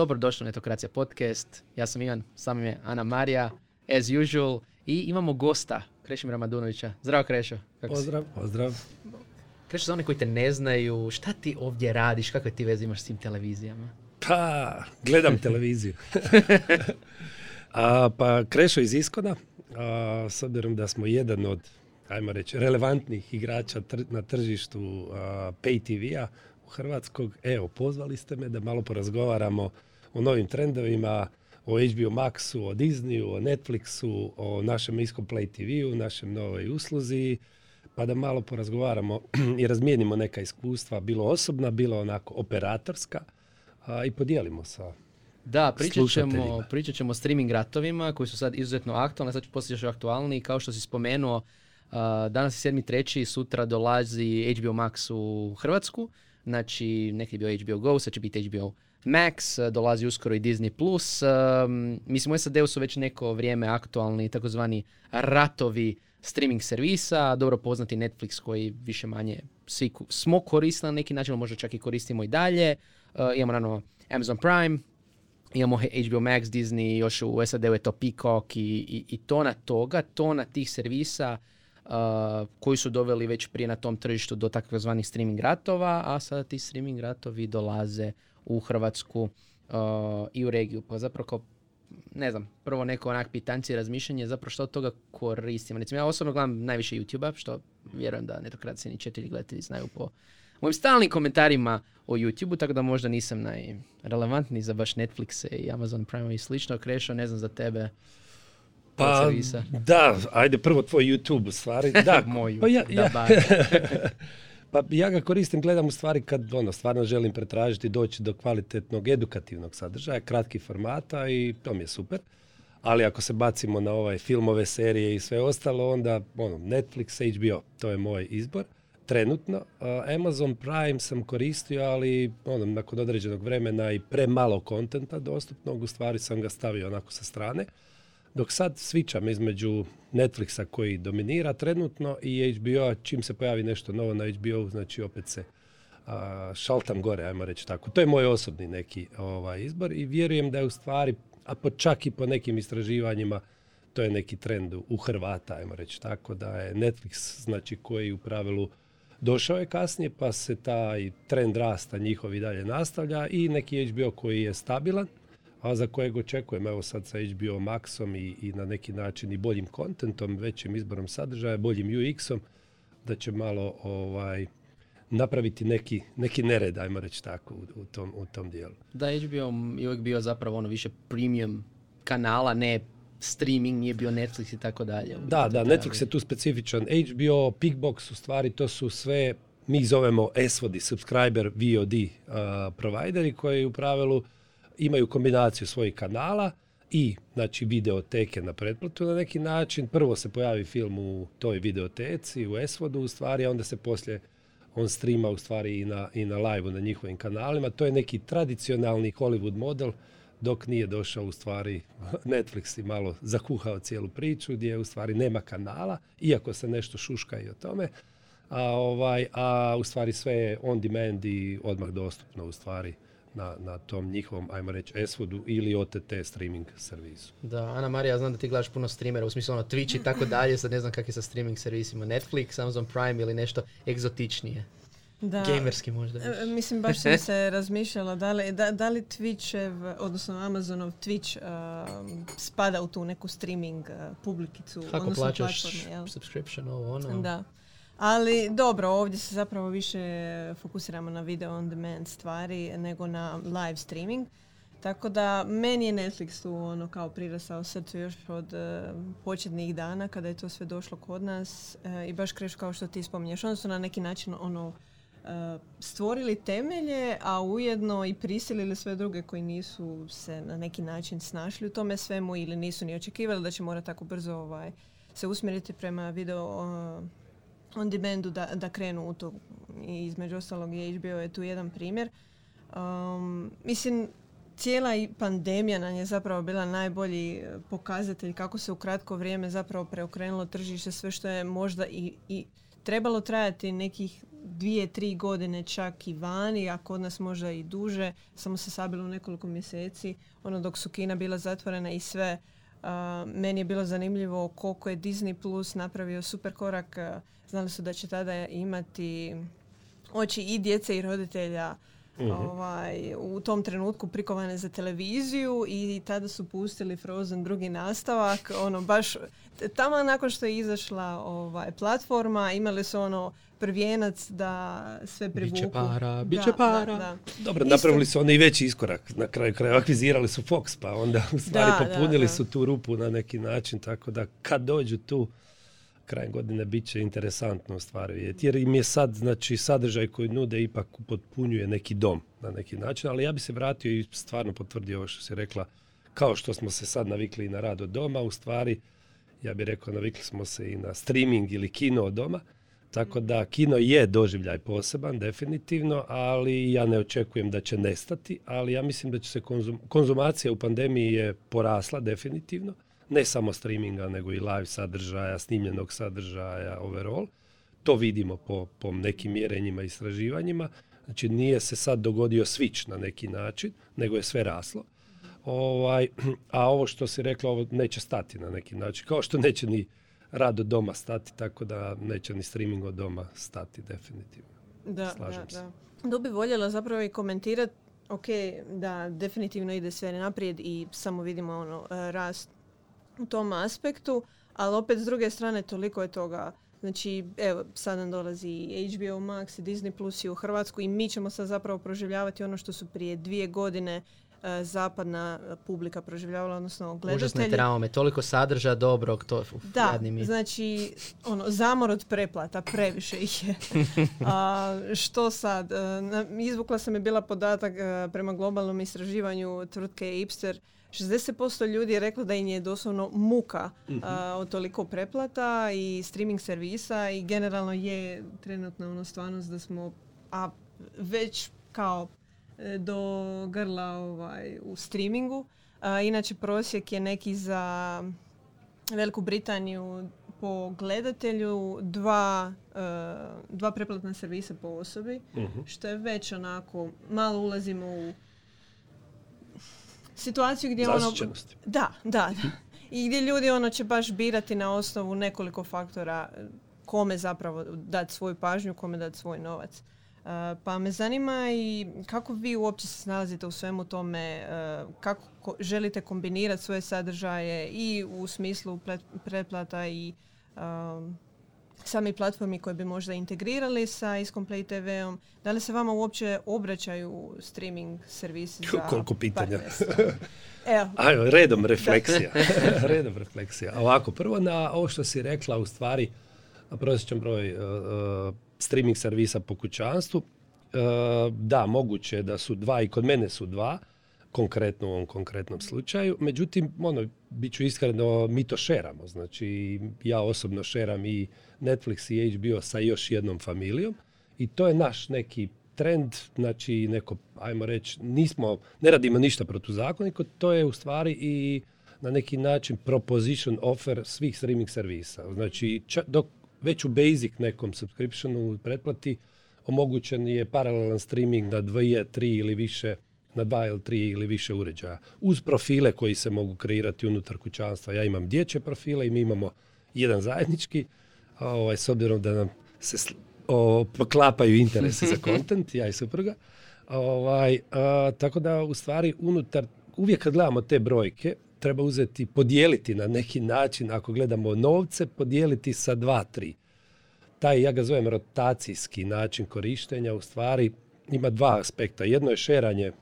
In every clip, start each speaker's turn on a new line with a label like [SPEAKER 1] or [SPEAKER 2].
[SPEAKER 1] Dobrodošli u Netokracija podcast. Ja sam Ivan, sa mnom je Ana Marija, as usual. I imamo gosta, Krešimira Madunovića. Zdravo Krešo.
[SPEAKER 2] Kako pozdrav, si? pozdrav.
[SPEAKER 1] Krešo, za one koji te ne znaju, šta ti ovdje radiš, kakve ti veze imaš s tim televizijama?
[SPEAKER 2] Pa, gledam televiziju. a, pa Krešo iz Iskona, a, s obzirom da smo jedan od, ajmo reći, relevantnih igrača na tržištu a, pay TV-a u Hrvatskog, evo, pozvali ste me da malo porazgovaramo o novim trendovima, o HBO Maxu, o Disneyu, o Netflixu, o našem iskom Play TV-u, našem novoj usluzi, pa da malo porazgovaramo i razmijenimo neka iskustva, bilo osobna, bilo onako operatorska, a, i podijelimo sa
[SPEAKER 1] da, pričat ćemo, pričat ćemo o streaming ratovima koji su sad izuzetno aktualni, sad ću poslije još aktualni. Kao što si spomenuo, uh, danas je 7.3. sutra dolazi HBO Max u Hrvatsku. Znači, neki je bio HBO Go, sad će biti HBO Max, dolazi uskoro i Disney+. Plus. Um, mislim, u SAD-u su već neko vrijeme aktualni takozvani ratovi streaming servisa, dobro poznati Netflix koji više manje svi smo koristili na neki način, možda čak i koristimo i dalje. Uh, imamo naravno Amazon Prime, imamo HBO Max, Disney, još u SAD-u je to Peacock i, i, i tona toga, tona tih servisa uh, koji su doveli već prije na tom tržištu do takozvanih streaming ratova, a sada ti streaming ratovi dolaze u Hrvatsku uh, i u regiju. Pa zapravo kao, ne znam, prvo neko onak pitanci razmišljanje, zapravo što od toga koristimo. Recimo, ja osobno gledam najviše YouTube-a, što vjerujem da netokraci ni četiri gledatelji znaju po mojim stalnim komentarima o YouTube-u, tako da možda nisam najrelevantniji za baš Netflix i Amazon Prime i slično. Krešo, ne znam za tebe.
[SPEAKER 2] Pa, da, ajde prvo tvoj YouTube u stvari. Da,
[SPEAKER 1] Moj
[SPEAKER 2] pa
[SPEAKER 1] ja,
[SPEAKER 2] ja, pa ja ga koristim, gledam u stvari kad ono, stvarno želim pretražiti, doći do kvalitetnog edukativnog sadržaja, kratkih formata i to mi je super. Ali ako se bacimo na ovaj filmove, serije i sve ostalo, onda ono, Netflix, HBO, to je moj izbor trenutno. Amazon Prime sam koristio, ali ono, nakon određenog vremena i premalo kontenta dostupnog, u stvari sam ga stavio onako sa strane. Dok sad svičam između Netflixa koji dominira trenutno i HBO-a, čim se pojavi nešto novo na HBO, znači opet se a, šaltam gore, ajmo reći tako. To je moj osobni neki ovaj, izbor i vjerujem da je u stvari, a po, čak i po nekim istraživanjima, to je neki trend u Hrvata, ajmo reći tako, da je Netflix, znači koji u pravilu došao je kasnije, pa se taj trend rasta njihov i dalje nastavlja i neki HBO koji je stabilan, a za kojeg očekujem evo sad sa HBO Maxom i, i na neki način i boljim kontentom, većim izborom sadržaja, boljim UX-om, da će malo ovaj napraviti neki, neki nered, ajmo reći tako, u, u, tom, u tom dijelu.
[SPEAKER 1] Da, HBO je uvijek bio zapravo ono više premium kanala, ne streaming, nije bio Netflix i tako dalje.
[SPEAKER 2] Da, da, Netflix je tu specifičan. HBO, Pickbox, u stvari to su sve, mi zovemo SVOD, subscriber VOD uh, provideri koji u pravilu imaju kombinaciju svojih kanala i znači videoteke na pretplatu na neki način. Prvo se pojavi film u toj videoteci, u SVOD-u u stvari, a onda se poslije on streama u stvari i na, i na live na njihovim kanalima. To je neki tradicionalni Hollywood model dok nije došao u stvari Netflix i malo zakuhao cijelu priču gdje u stvari nema kanala, iako se nešto šuška i o tome, a, ovaj, a u stvari sve je on demand i odmah dostupno u stvari na, na tom njihovom, ajmo reći, SVOD-u ili OTT streaming servisu.
[SPEAKER 1] Da, Ana Marija, znam da ti gledaš puno streamera, u smislu ono Twitch i tako dalje, sad ne znam kak je sa streaming servisima, Netflix, Amazon Prime ili nešto egzotičnije. Da. Gamerski možda.
[SPEAKER 3] E, mislim, baš sam se razmišljala da li, da, da li Twitchev, odnosno Amazonov Twitch uh, spada u tu neku streaming uh, publikicu.
[SPEAKER 1] Kako plaćaš subscription, ovo ono.
[SPEAKER 3] Da. Ali dobro, ovdje se zapravo više fokusiramo na video on demand stvari nego na live streaming. Tako da meni je Netflix tu ono kao prirasao srcu još od uh, početnih dana kada je to sve došlo kod nas uh, i baš kreš kao što ti spominješ. Oni su na neki način ono stvorili temelje, a ujedno i prisilili sve druge koji nisu se na neki način snašli u tome svemu ili nisu ni očekivali da će morati tako brzo ovaj, se usmjeriti prema video on demandu da, da krenu u to. I između ostalog je HBO je tu jedan primjer. Um, mislim, cijela i pandemija nam je zapravo bila najbolji pokazatelj kako se u kratko vrijeme zapravo preokrenulo tržište, sve što je možda i, i trebalo trajati nekih dvije, tri godine čak i vani, a kod nas možda i duže, samo se sabilo nekoliko mjeseci, ono dok su Kina bila zatvorena i sve. Meni je bilo zanimljivo koliko je Disney Plus napravio super korak. znali su da će tada imati oči i djece i roditelja Mhm. ovaj, u tom trenutku prikovane za televiziju i tada su pustili Frozen drugi nastavak. Ono, baš tamo nakon što je izašla ovaj, platforma, imali su ono prvijenac da sve privuku.
[SPEAKER 2] Biće para, biće para. Dobro, napravili su oni i veći iskorak. Na kraju kraja akvizirali su Fox, pa onda u stvari popunili su tu rupu na neki način, tako da kad dođu tu krajem godine bit će interesantno u stvari Jer im je sad, znači, sadržaj koji nude ipak potpunjuje neki dom na neki način, ali ja bi se vratio i stvarno potvrdio ovo što si rekla, kao što smo se sad navikli i na rad od doma, u stvari, ja bih rekao, navikli smo se i na streaming ili kino od doma, tako da kino je doživljaj poseban, definitivno, ali ja ne očekujem da će nestati, ali ja mislim da će se konzumacija u pandemiji je porasla definitivno ne samo streaminga, nego i live sadržaja, snimljenog sadržaja overall. To vidimo po, po nekim mjerenjima i istraživanjima. Znači nije se sad dogodio switch na neki način, nego je sve raslo. Ovaj, a ovo što si rekla, ovo neće stati na neki način. Kao što neće ni rad od doma stati, tako da neće ni streaming od doma stati definitivno.
[SPEAKER 3] Da, Slažem da, se. da. bi voljela zapravo i komentirati ok, da definitivno ide sve naprijed i samo vidimo ono rast u tom aspektu, ali opet s druge strane toliko je toga Znači, evo, sad nam dolazi HBO Max i Disney Plus i u Hrvatsku i mi ćemo sad zapravo proživljavati ono što su prije dvije godine e, zapadna publika proživljavala, odnosno gledatelji.
[SPEAKER 1] Užasne traume, toliko sadrža dobrog, to
[SPEAKER 3] Da, znači, ono, zamor od preplata, previše ih je. A, što sad? E, izvukla sam je bila podatak e, prema globalnom istraživanju tvrtke Ipster, 60% ljudi je reklo da im je doslovno muka uh od toliko preplata i streaming servisa i generalno je trenutno ono stvarnost da smo a već kao e, do grla ovaj, u streamingu. inače prosjek je neki za Veliku Britaniju po gledatelju dva, uh, dva preplatna servisa po osobi, mhm. što je već onako, malo ulazimo u situaciju gdje ono... Da, da, I gdje ljudi ono će baš birati na osnovu nekoliko faktora kome zapravo dati svoju pažnju, kome dati svoj novac. Uh, pa me zanima i kako vi uopće se snalazite u svemu tome, uh, kako želite kombinirati svoje sadržaje i u smislu pretplata i um, sami platformi koje bi možda integrirali sa Iscomplay TV-om. Da li se vama uopće obraćaju streaming servisi za
[SPEAKER 2] Koliko pitanja. Evo. Ajmo, redom refleksija. redom refleksija. Ovako, prvo na ovo što si rekla, u stvari, prosječan broj uh, streaming servisa po kućanstvu. Uh, da, moguće da su dva i kod mene su dva, konkretno u ovom konkretnom slučaju. Međutim, ono, bit ću iskreno, mi to šeramo. Znači, ja osobno šeram i Netflix i HBO sa još jednom familijom i to je naš neki trend, znači neko, ajmo reći, nismo, ne radimo ništa protuzakonito, to je u stvari i na neki način proposition offer svih streaming servisa. Znači, dok već u basic nekom subscriptionu pretplati omogućen je paralelan streaming na dvije, tri ili više na dva ili tri ili više uređaja. Uz profile koji se mogu kreirati unutar kućanstva. Ja imam dječje profile i mi imamo jedan zajednički ovaj, s obzirom da nam se o, poklapaju interesi za kontent, ja i supruga. Ovaj, tako da u stvari unutar, uvijek kad gledamo te brojke, treba uzeti, podijeliti na neki način, ako gledamo novce, podijeliti sa dva, tri. Taj, ja ga zovem rotacijski način korištenja, u stvari ima dva aspekta. Jedno je šeranje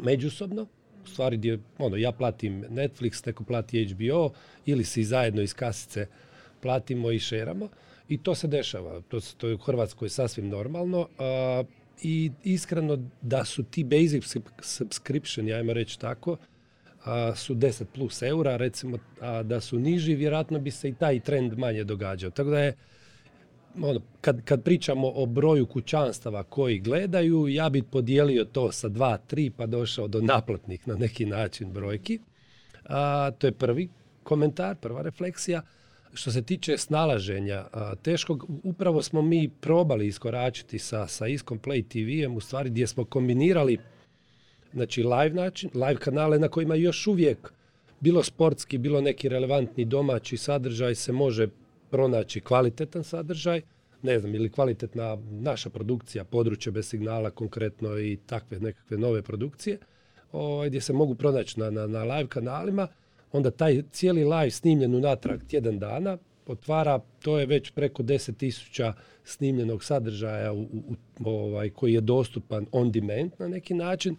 [SPEAKER 2] međusobno, u stvari gdje ono, ja platim Netflix, neko plati HBO ili si zajedno iz kasice platimo i šeramo i to se dešava. To, to je u Hrvatskoj sasvim normalno i iskreno da su ti basic subscription, ajmo reći tako, su 10 plus eura, recimo, a da su niži, vjerojatno bi se i taj trend manje događao. Tako da je, ono, kad, kad pričamo o broju kućanstava koji gledaju, ja bih podijelio to sa 2, 3 pa došao do naplatnih na neki način brojki. A, to je prvi komentar, prva refleksija. Što se tiče snalaženja, teško, upravo smo mi probali iskoračiti sa, sa Iskom Play TV-em, u stvari gdje smo kombinirali znači live način, live kanale na kojima još uvijek bilo sportski, bilo neki relevantni domaći sadržaj se može pronaći kvalitetan sadržaj, ne znam, ili kvalitetna naša produkcija, područje bez signala konkretno i takve nekakve nove produkcije, ovaj, gdje se mogu pronaći na, na, na live kanalima, onda taj cijeli live snimljen unatrag tjedan dana otvara, to je već preko 10.000 snimljenog sadržaja u, u, ovaj, koji je dostupan on demand na neki način.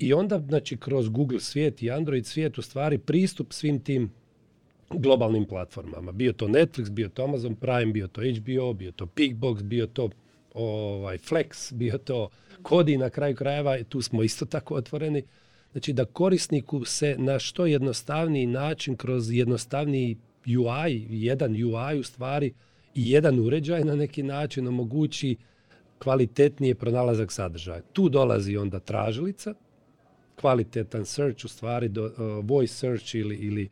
[SPEAKER 2] I onda, znači, kroz Google svijet i Android svijet u stvari pristup svim tim globalnim platformama. Bio to Netflix, bio to Amazon Prime, bio to HBO, bio to Pickbox, bio to ovaj, Flex, bio to Kodi na kraju krajeva, tu smo isto tako otvoreni. Znači da korisniku se na što jednostavniji način kroz jednostavniji UI, jedan UI u stvari i jedan uređaj na neki način omogući kvalitetnije pronalazak sadržaja. Tu dolazi onda tražilica, kvalitetan search u stvari, do, uh, voice search ili, ili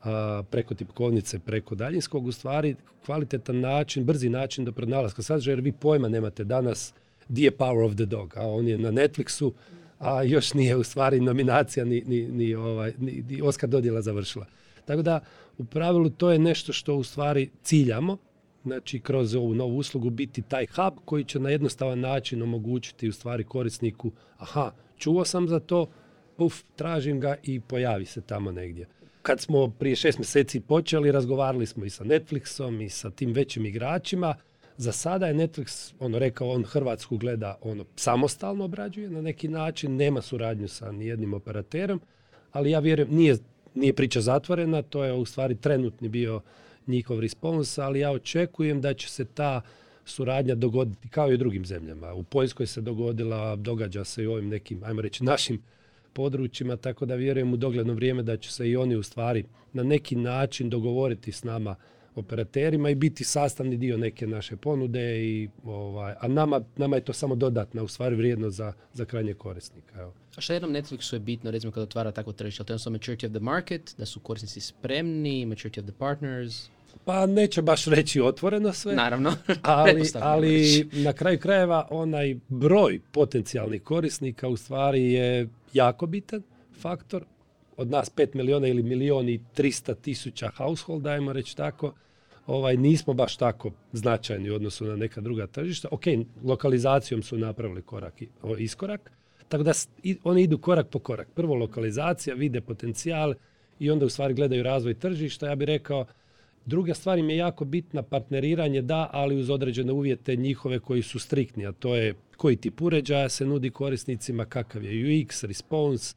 [SPEAKER 2] uh, preko tipkovnice, preko daljinskog, u stvari kvalitetan način, brzi način do pronalaska sadržaja, jer vi pojma nemate danas di je Power of the Dog, a on je na Netflixu, a još nije u stvari nominacija ni, ni, ni, ovaj, ni, ni Oscar dodjela završila. Tako da, u pravilu to je nešto što u stvari ciljamo, znači kroz ovu novu uslugu biti taj hub koji će na jednostavan način omogućiti u stvari korisniku, aha, čuo sam za to, puf, tražim ga i pojavi se tamo negdje. Kad smo prije šest mjeseci počeli, razgovarali smo i sa Netflixom i sa tim većim igračima, za sada je Netflix ono rekao on Hrvatsku gleda ono samostalno obrađuje na neki način, nema suradnju sa nijednim operaterom, ali ja vjerujem nije, nije priča zatvorena, to je u stvari trenutni bio njihov respons, ali ja očekujem da će se ta suradnja dogoditi kao i u drugim zemljama. U Poljskoj se dogodila, događa se i ovim nekim, ajmo reći, našim područjima, tako da vjerujem u dogledno vrijeme da će se i oni u stvari na neki način dogovoriti s nama operaterima i biti sastavni dio neke naše ponude i ovaj, a nama, nama je to samo dodatna u stvari vrijednost za, za krajnje korisnika. Evo.
[SPEAKER 1] A što jednom Netflixu je bitno, recimo kada otvara takvo tržište, to je maturity of the market, da su korisnici spremni, maturity of the partners?
[SPEAKER 2] Pa neće baš reći otvoreno sve.
[SPEAKER 1] Naravno.
[SPEAKER 2] ali, ali na kraju krajeva onaj broj potencijalnih korisnika u stvari je jako bitan faktor. Od nas 5 miliona ili milion i 300 tisuća householda, ajmo reći tako, ovaj, nismo baš tako značajni u odnosu na neka druga tržišta. Ok, lokalizacijom su napravili korak, iskorak, tako da oni idu korak po korak. Prvo lokalizacija, vide potencijal i onda u stvari gledaju razvoj tržišta. Ja bih rekao, druga stvar im je jako bitna, partneriranje da, ali uz određene uvjete njihove koji su striktni, a to je koji tip uređaja se nudi korisnicima, kakav je UX, response,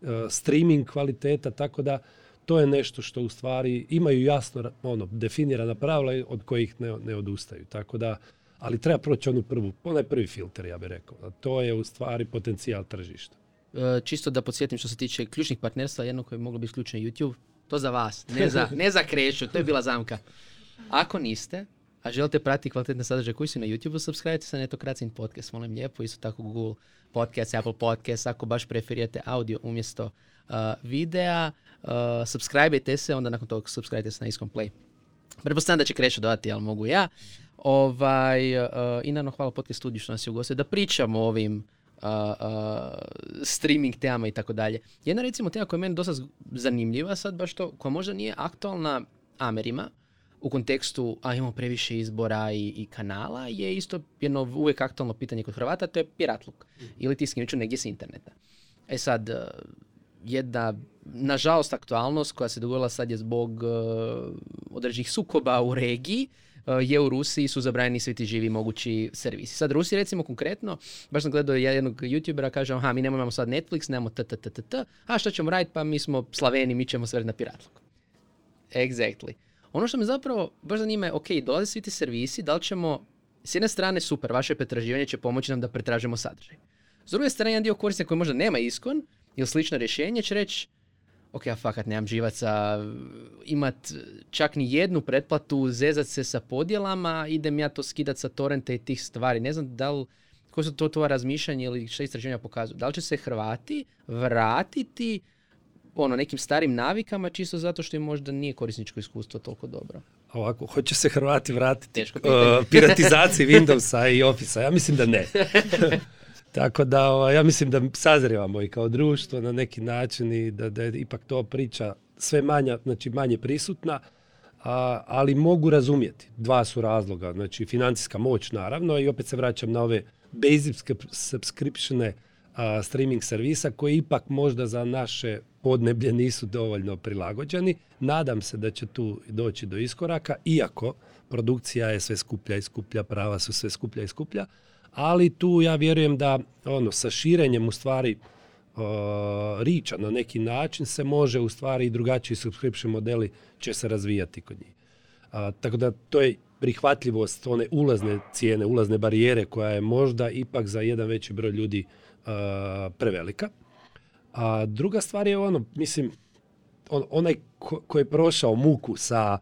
[SPEAKER 2] uh, streaming kvaliteta, tako da to je nešto što u stvari imaju jasno ono, definirana pravila od kojih ne, ne odustaju. Tako da, ali treba proći onu prvu, onaj prvi filter, ja bih rekao. A to je u stvari potencijal tržišta.
[SPEAKER 1] E, čisto da podsjetim što se tiče ključnih partnerstva, jedno koje je moglo biti ključno YouTube, to za vas, ne za, ne za krešu, to je bila zamka. Ako niste, a želite pratiti kvalitetne sadržaje koji su na YouTube, subscribe se na Netokracin podcast, molim lijepo, isto tako Google Podcast, Apple Podcast, ako baš preferirate audio umjesto uh, videa, uh, subscribe se, onda nakon toga subscribe se na Iskom Play. Pretpostavljam da će Krešo dodati, ali mogu ja. Ovaj, uh, I naravno hvala podcast studiju što nas je ugostio da pričamo o ovim uh, uh, streaming temama i tako dalje. Jedna recimo tema koja je meni dosta zanimljiva sad baš to, koja možda nije aktualna Amerima, u kontekstu, a imamo previše izbora i, i kanala, je isto jedno uvijek aktualno pitanje kod Hrvata, to je piratluk. Mm. Ili ti skinuću negdje s interneta. E sad, jedna, nažalost, aktualnost koja se dogodila sad je zbog uh, određenih sukoba u regiji, je u Rusiji su zabranjeni svi ti živi mogući servisi. Sad Rusi recimo konkretno, baš sam gledao jednog youtubera, kaže aha mi nemamo sad Netflix, nemamo t, t, t, t, t, a što ćemo raditi, pa mi smo Slaveni, mi ćemo sve na piratluk. Exactly. Ono što me zapravo baš zanima je, ok, dolaze svi ti servisi, da li ćemo, s jedne strane super, vaše pretraživanje će pomoći nam da pretražimo sadržaj. S druge strane, jedan dio korisnika koji možda nema iskon ili slično rješenje će reći, ok, ja fakat nemam živaca, imat čak ni jednu pretplatu, zezat se sa podjelama, idem ja to skidat sa torrente i tih stvari. Ne znam da li, koje su to tvoja razmišljanja ili što istraživanja pokazuju. Da li će se Hrvati vratiti ono nekim starim navikama čisto zato što im možda nije korisničko iskustvo toliko dobro?
[SPEAKER 2] ovako, hoće se Hrvati vratiti uh, piratizaciji Windowsa i Office-a? Ja mislim da ne. Tako da ovaj, ja mislim da sazrevamo i kao društvo na neki način i da, da je ipak to priča sve manja, znači manje prisutna, a, ali mogu razumjeti. Dva su razloga, znači financijska moć naravno i opet se vraćam na ove basic subscriptione a, streaming servisa koji ipak možda za naše podneblje nisu dovoljno prilagođeni. Nadam se da će tu doći do iskoraka, iako produkcija je sve skuplja i skuplja, prava su sve skuplja i skuplja, ali tu ja vjerujem da ono sa širenjem u stvari uh, riča na neki način se može u stvari i drugačiji subscription modeli će se razvijati kod njih. tako da to je prihvatljivost one ulazne cijene, ulazne barijere koja je možda ipak za jedan veći broj ljudi prevelika. A druga stvar je ono, mislim, on, onaj ko, ko je prošao muku sa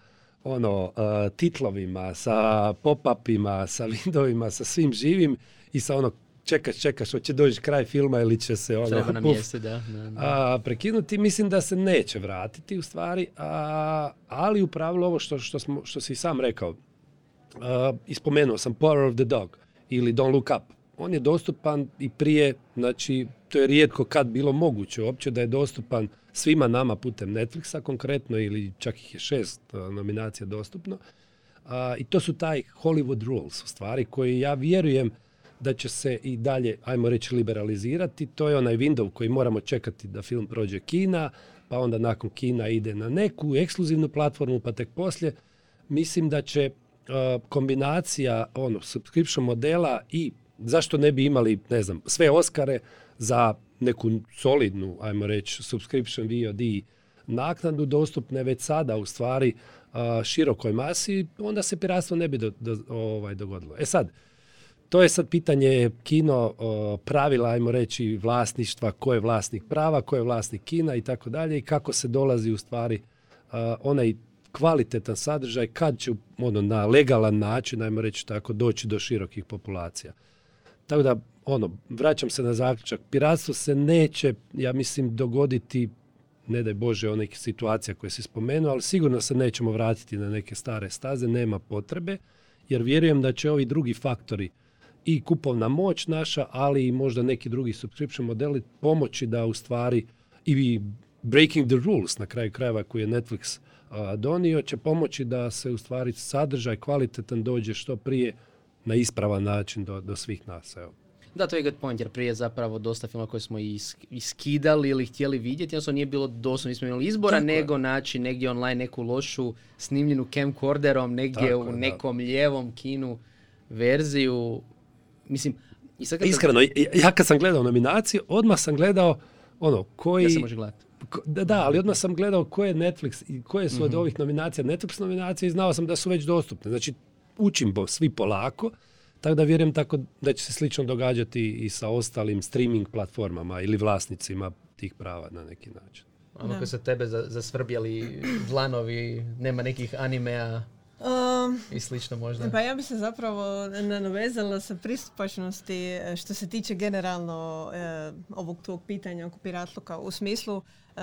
[SPEAKER 2] ono uh, titlovima, sa pop-upima, sa windowima, sa svim živim i sa ono čekaš, čekaš, hoće doći kraj filma ili će se ono
[SPEAKER 1] Treba na mjesto, da,
[SPEAKER 2] A, prekinuti, mislim da se neće vratiti u stvari, a, ali u pravilu ovo što, što, smo, što si sam rekao, a, ispomenuo sam Power of the Dog ili Don't Look Up. On je dostupan i prije, znači to je rijetko kad bilo moguće uopće da je dostupan svima nama putem Netflixa konkretno ili čak ih je šest nominacija dostupno. I to su taj Hollywood rules u stvari koji ja vjerujem da će se i dalje, ajmo reći, liberalizirati. To je onaj window koji moramo čekati da film prođe Kina, pa onda nakon Kina ide na neku ekskluzivnu platformu, pa tek poslije. Mislim da će kombinacija ono subscription modela i zašto ne bi imali, ne znam, sve Oscare za neku solidnu, ajmo reći, subscription VOD naknadu dostupne već sada u stvari širokoj masi, onda se piratstvo ne bi do, ovaj, dogodilo. E sad, to je sad pitanje kino pravila, ajmo reći, vlasništva, ko je vlasnik prava, ko je vlasnik kina i tako dalje i kako se dolazi u stvari onaj kvalitetan sadržaj kad će ono, na legalan način, ajmo reći tako, doći do širokih populacija. Tako da, ono, vraćam se na zaključak, piratstvo se neće, ja mislim, dogoditi, ne daj Bože, onih situacija koje si spomenuo, ali sigurno se nećemo vratiti na neke stare staze, nema potrebe, jer vjerujem da će ovi drugi faktori i kupovna moć naša, ali i možda neki drugi subscription modeli pomoći da u stvari i breaking the rules na kraju krajeva koji je Netflix donio će pomoći da se u stvari sadržaj kvalitetan dođe što prije na ispravan način do, do svih nas. Evo.
[SPEAKER 1] Da, to je good point, jer prije zapravo dosta filma koje smo iskidali ili htjeli vidjeti, jednostavno nije bilo doslovno, nismo imali izbora, nego naći negdje online neku lošu snimljenu camcorderom, negdje u nekom lijevom kinu verziju. Mislim,
[SPEAKER 2] i sad kad Iskreno, ja kad sam gledao nominaciju, odmah sam gledao ono, koji...
[SPEAKER 1] Ja se može gledati.
[SPEAKER 2] Da, da, ali odmah sam gledao koje Netflix i koje su od mhm. ovih nominacija Netflix nominacije i znao sam da su već dostupne. Znači, učim svi polako, tako da vjerujem tako da će se slično događati i sa ostalim streaming platformama ili vlasnicima tih prava na neki način.
[SPEAKER 1] Ono koji se tebe zasvrbjeli vlanovi, nema nekih animea Um, I slično možda.
[SPEAKER 3] Pa ja bi se zapravo nanovezala sa pristupačnosti e, što se tiče generalno e, ovog tog pitanja oko piratluka u smislu e,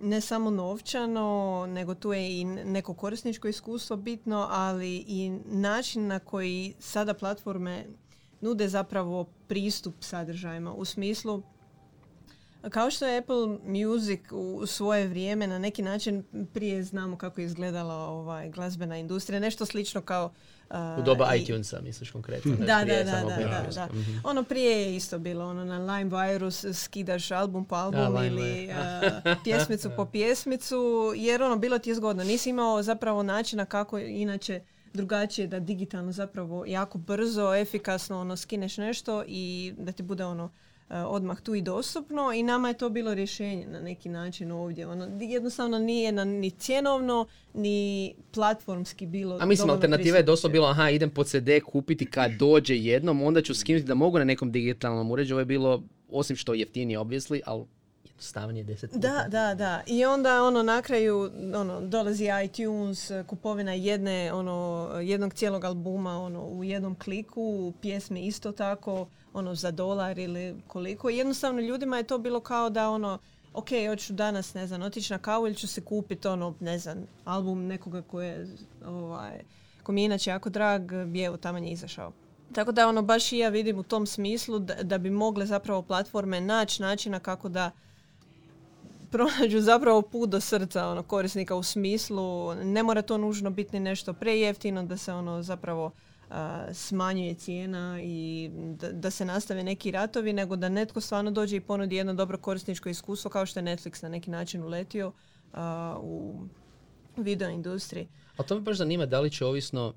[SPEAKER 3] ne samo novčano, nego tu je i neko korisničko iskustvo bitno, ali i način na koji sada platforme nude zapravo pristup sadržajima. U smislu kao što je Apple Music u svoje vrijeme na neki način prije znamo kako je izgledala ovaj, glazbena industrija, nešto slično kao
[SPEAKER 1] u doba i, iTunesa, misliš konkretno?
[SPEAKER 3] Da, da, da, da, da, mhm. Ono prije je isto bilo, ono na LimeWire skidaš album po album ili pjesmicu po pjesmicu, jer ono bilo ti je zgodno. Nisi imao zapravo načina kako inače drugačije da digitalno zapravo jako brzo, efikasno ono skineš nešto i da ti bude ono odmah tu i dostupno i nama je to bilo rješenje na neki način ovdje. Ono, jednostavno nije na, ni cjenovno, ni platformski bilo.
[SPEAKER 1] A mislim, alternativa je doslovno bilo, aha, idem po CD kupiti kad dođe jednom, onda ću skinuti da mogu na nekom digitalnom uređaju. Ovo je bilo, osim što jeftinije, obvisli, ali jednostavnije deset puta.
[SPEAKER 3] Da, da, da. I onda ono na kraju ono, dolazi iTunes, kupovina jedne, ono, jednog cijelog albuma ono, u jednom kliku, pjesme isto tako, ono za dolar ili koliko. Jednostavno ljudima je to bilo kao da ono, ok, hoću danas, ne znam, otići na kavu ili ću se kupiti ono, ne znam, album nekoga koje je, ovaj, ko mi je inače jako drag, bi evo tamo je izašao. Tako da ono baš i ja vidim u tom smislu da, da bi mogle zapravo platforme naći načina kako da pronađu zapravo put do srca ono, korisnika u smislu ne mora to nužno biti nešto prejeftino da se ono zapravo smanjuje cijena i da, da, se nastave neki ratovi, nego da netko stvarno dođe i ponudi jedno dobro korisničko iskustvo kao što je Netflix na neki način uletio u video industriji.
[SPEAKER 1] A to me baš zanima da li će ovisno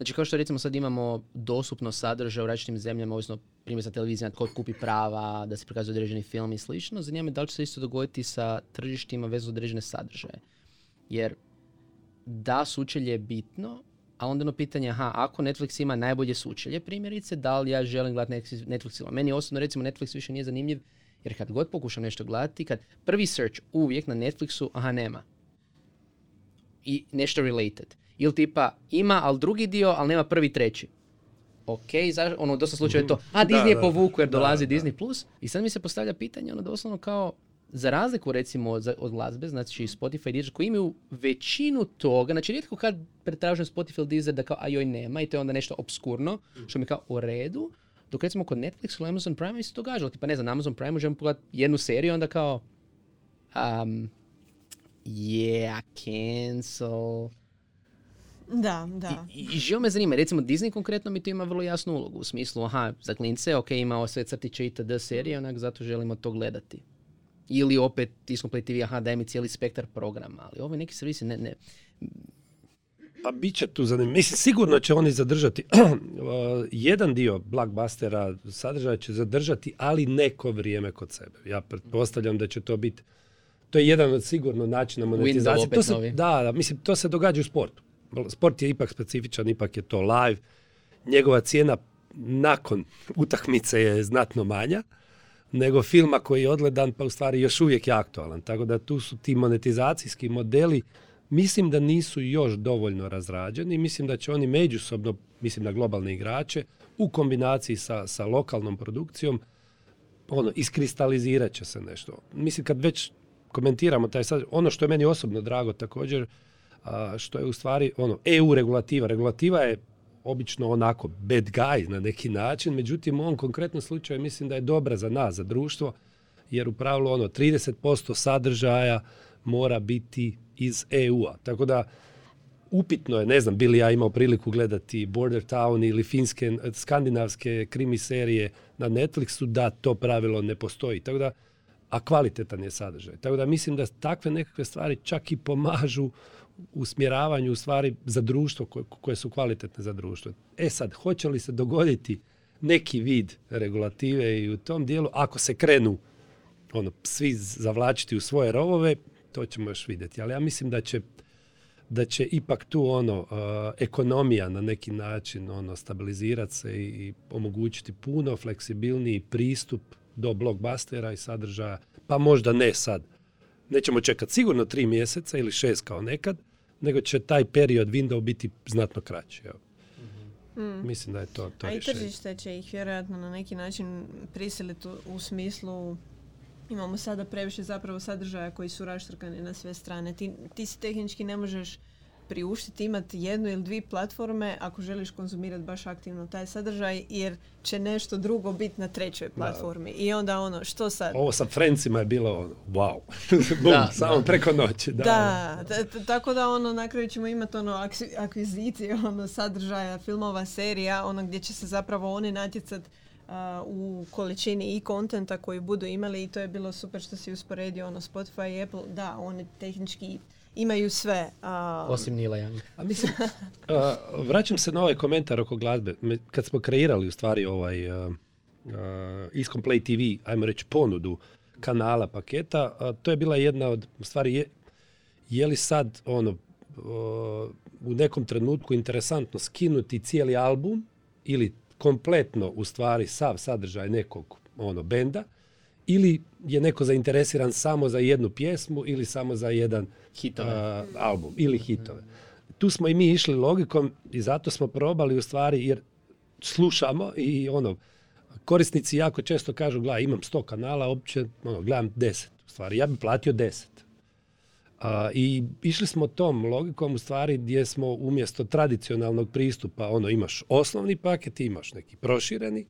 [SPEAKER 1] Znači kao što recimo sad imamo dostupno sadržaj u različitim zemljama, ovisno primjer za televizija, tko kupi prava, da se prikazuje određeni film i slično, zanima me da li će se isto dogoditi sa tržištima vezano određene sadržaje. Jer da sučelje je bitno, a onda ono pitanje, aha, ako Netflix ima najbolje sučelje primjerice, da li ja želim gledati Netflix Meni osobno recimo Netflix više nije zanimljiv, jer kad god pokušam nešto gledati, kad prvi search uvijek na Netflixu, aha, nema. I nešto related. Ili tipa ima, ali drugi dio, ali nema prvi treći. Ok, za, ono, dosta slučajeva je to, a Disney je povuku jer dolazi Disney+. Plus. I sad mi se postavlja pitanje, ono, doslovno kao, za razliku recimo od glazbe, znači Spotify Deezer koji imaju većinu toga, znači rijetko kad pretražujem Spotify Deezer da kao a joj nema i to je onda nešto obskurno, što mi kao u redu, dok recimo kod Netflix ili Amazon Prime mi se događalo, tipa ne znam, na Amazon Prime možemo pogledati jednu seriju onda kao um, yeah, cancel.
[SPEAKER 3] Da, da.
[SPEAKER 1] I, i živo me zanima, recimo Disney konkretno mi tu ima vrlo jasnu ulogu, u smislu, aha, za klince, ok, imao sve crtiće i td serije, onak zato želimo to gledati. Ili opet Discoplay TV, aha, daj mi cijeli spektar programa, ali ovi neki servisi ne, ne.
[SPEAKER 2] Pa bit će tu zanimljivo. Mislim, sigurno će oni zadržati jedan dio blockbustera sadržaja će zadržati, ali neko vrijeme kod sebe. Ja pretpostavljam da će to biti to je jedan od sigurno načina monetizacije. To se, da, da, mislim, to se događa u sportu. Sport je ipak specifičan, ipak je to live. Njegova cijena nakon utakmice je znatno manja nego filma koji je odgledan pa u stvari još uvijek je aktualan. Tako da tu su ti monetizacijski modeli mislim da nisu još dovoljno razrađeni. Mislim da će oni međusobno, mislim na globalne igrače, u kombinaciji sa, sa lokalnom produkcijom ono, iskristalizirat će se nešto. Mislim kad već komentiramo taj sad, ono što je meni osobno drago također, što je u stvari ono, EU regulativa. Regulativa je obično onako bad guy na neki način, međutim u ovom konkretnom slučaju mislim da je dobra za nas, za društvo, jer u pravilu ono 30% sadržaja mora biti iz EU-a. Tako da upitno je, ne znam, bili ja imao priliku gledati Border Town ili finske, skandinavske krimi serije na Netflixu, da to pravilo ne postoji. Tako da, a kvalitetan je sadržaj. Tako da mislim da takve nekakve stvari čak i pomažu usmjeravanju u stvari za društvo koje, koje su kvalitetne za društvo. E sad, hoće li se dogoditi neki vid regulative i u tom dijelu, ako se krenu ono, svi zavlačiti u svoje rovove, to ćemo još vidjeti. Ali ja mislim da će da će ipak tu ono ekonomija na neki način ono stabilizirati se i omogućiti puno fleksibilniji pristup do blockbustera i sadržaja, pa možda ne sad. Nećemo čekati sigurno tri mjeseca ili šest kao nekad, nego će taj period window biti znatno kraći. Mm. Mislim da je to, to
[SPEAKER 3] A i tržište će ih vjerojatno na neki način prisiliti u smislu imamo sada previše zapravo sadržaja koji su raštrkani na sve strane. Ti, ti si tehnički ne možeš priuštiti imati jednu ili dvije platforme ako želiš konzumirati baš aktivno taj sadržaj jer će nešto drugo biti na trećoj platformi. I onda ono, što sad?
[SPEAKER 2] Ovo sa Friendsima je bilo ono, wow. Bum, da, samo preko noći.
[SPEAKER 3] Da, da tako da ono, na kraju ćemo imati ono akvizicije ono, sadržaja, filmova, serija, ono gdje će se zapravo oni natjecati u količini i kontenta koji budu imali i to je bilo super što si usporedio ono Spotify i Apple, da, oni tehnički imaju sve.
[SPEAKER 1] Osim Nila Young.
[SPEAKER 2] A mislim, vraćam se na ovaj komentar oko glazbe. Kad smo kreirali u stvari ovaj uh, Iscomplay TV, ajmo reći ponudu kanala paketa, to je bila jedna od stvari je, je li sad ono u nekom trenutku interesantno skinuti cijeli album ili kompletno u stvari sav sadržaj nekog ono benda ili je neko zainteresiran samo za jednu pjesmu ili samo za jedan album ili hitove. Tu smo i mi išli logikom i zato smo probali u stvari jer slušamo i ono korisnici jako često kažu, gledaj, imam 100 kanala, opće, ono, gledam 10. U stvari, ja bi platio 10. A, I išli smo tom logikom u stvari gdje smo umjesto tradicionalnog pristupa, ono imaš osnovni paket, imaš neki prošireni,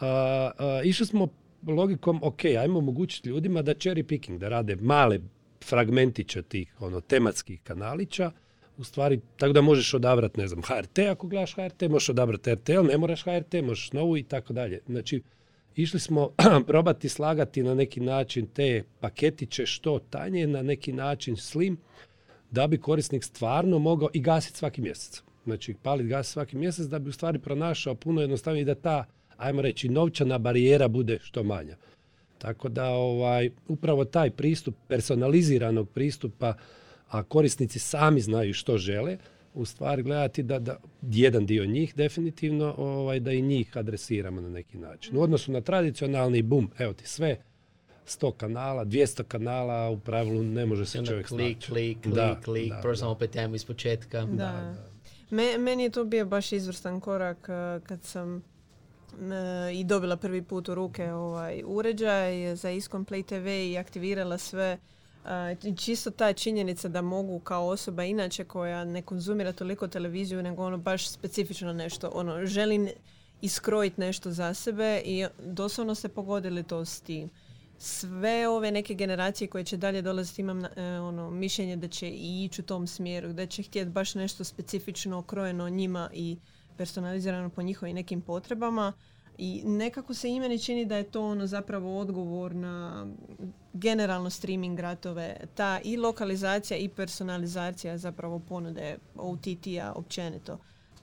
[SPEAKER 2] a, išli smo logikom, ok, ajmo omogućiti ljudima da cherry picking, da rade male fragmentiće tih ono, tematskih kanalića, u stvari, tako da možeš odabrati, ne znam, HRT, ako gledaš HRT, možeš odabrati RTL, ne moraš HRT, možeš novu i tako dalje. Znači, išli smo probati slagati na neki način te paketiće što tanje, na neki način slim, da bi korisnik stvarno mogao i gasiti svaki mjesec. Znači, paliti gas svaki mjesec da bi u stvari pronašao puno jednostavnije da ta, ajmo reći, novčana barijera bude što manja. Tako da ovaj, upravo taj pristup personaliziranog pristupa, a korisnici sami znaju što žele, u stvari gledati da, da jedan dio njih definitivno ovaj, da i njih adresiramo na neki način. U odnosu na tradicionalni bum, evo ti sve, 100 kanala, 200 kanala, u pravilu ne može se čovjek
[SPEAKER 1] klik, klik, klik, da, klik, prvo samo opet temu iz početka.
[SPEAKER 3] Da. Me, meni je to bio baš izvrstan korak eh, kad sam i dobila prvi put u ruke ovaj uređaj za Iscomplay TV i aktivirala sve čisto ta činjenica da mogu kao osoba inače koja ne konzumira toliko televiziju nego ono baš specifično nešto ono želim iskrojiti nešto za sebe i doslovno ste pogodili to s tim. Sve ove neke generacije koje će dalje dolaziti imam e, ono mišljenje da će ići u tom smjeru da će htjeti baš nešto specifično okrojeno njima i personalizirano po njihovim nekim potrebama i nekako se i meni čini da je to ono zapravo odgovor na generalno streaming ratove. Ta i lokalizacija i personalizacija zapravo ponude OTT-a općenito.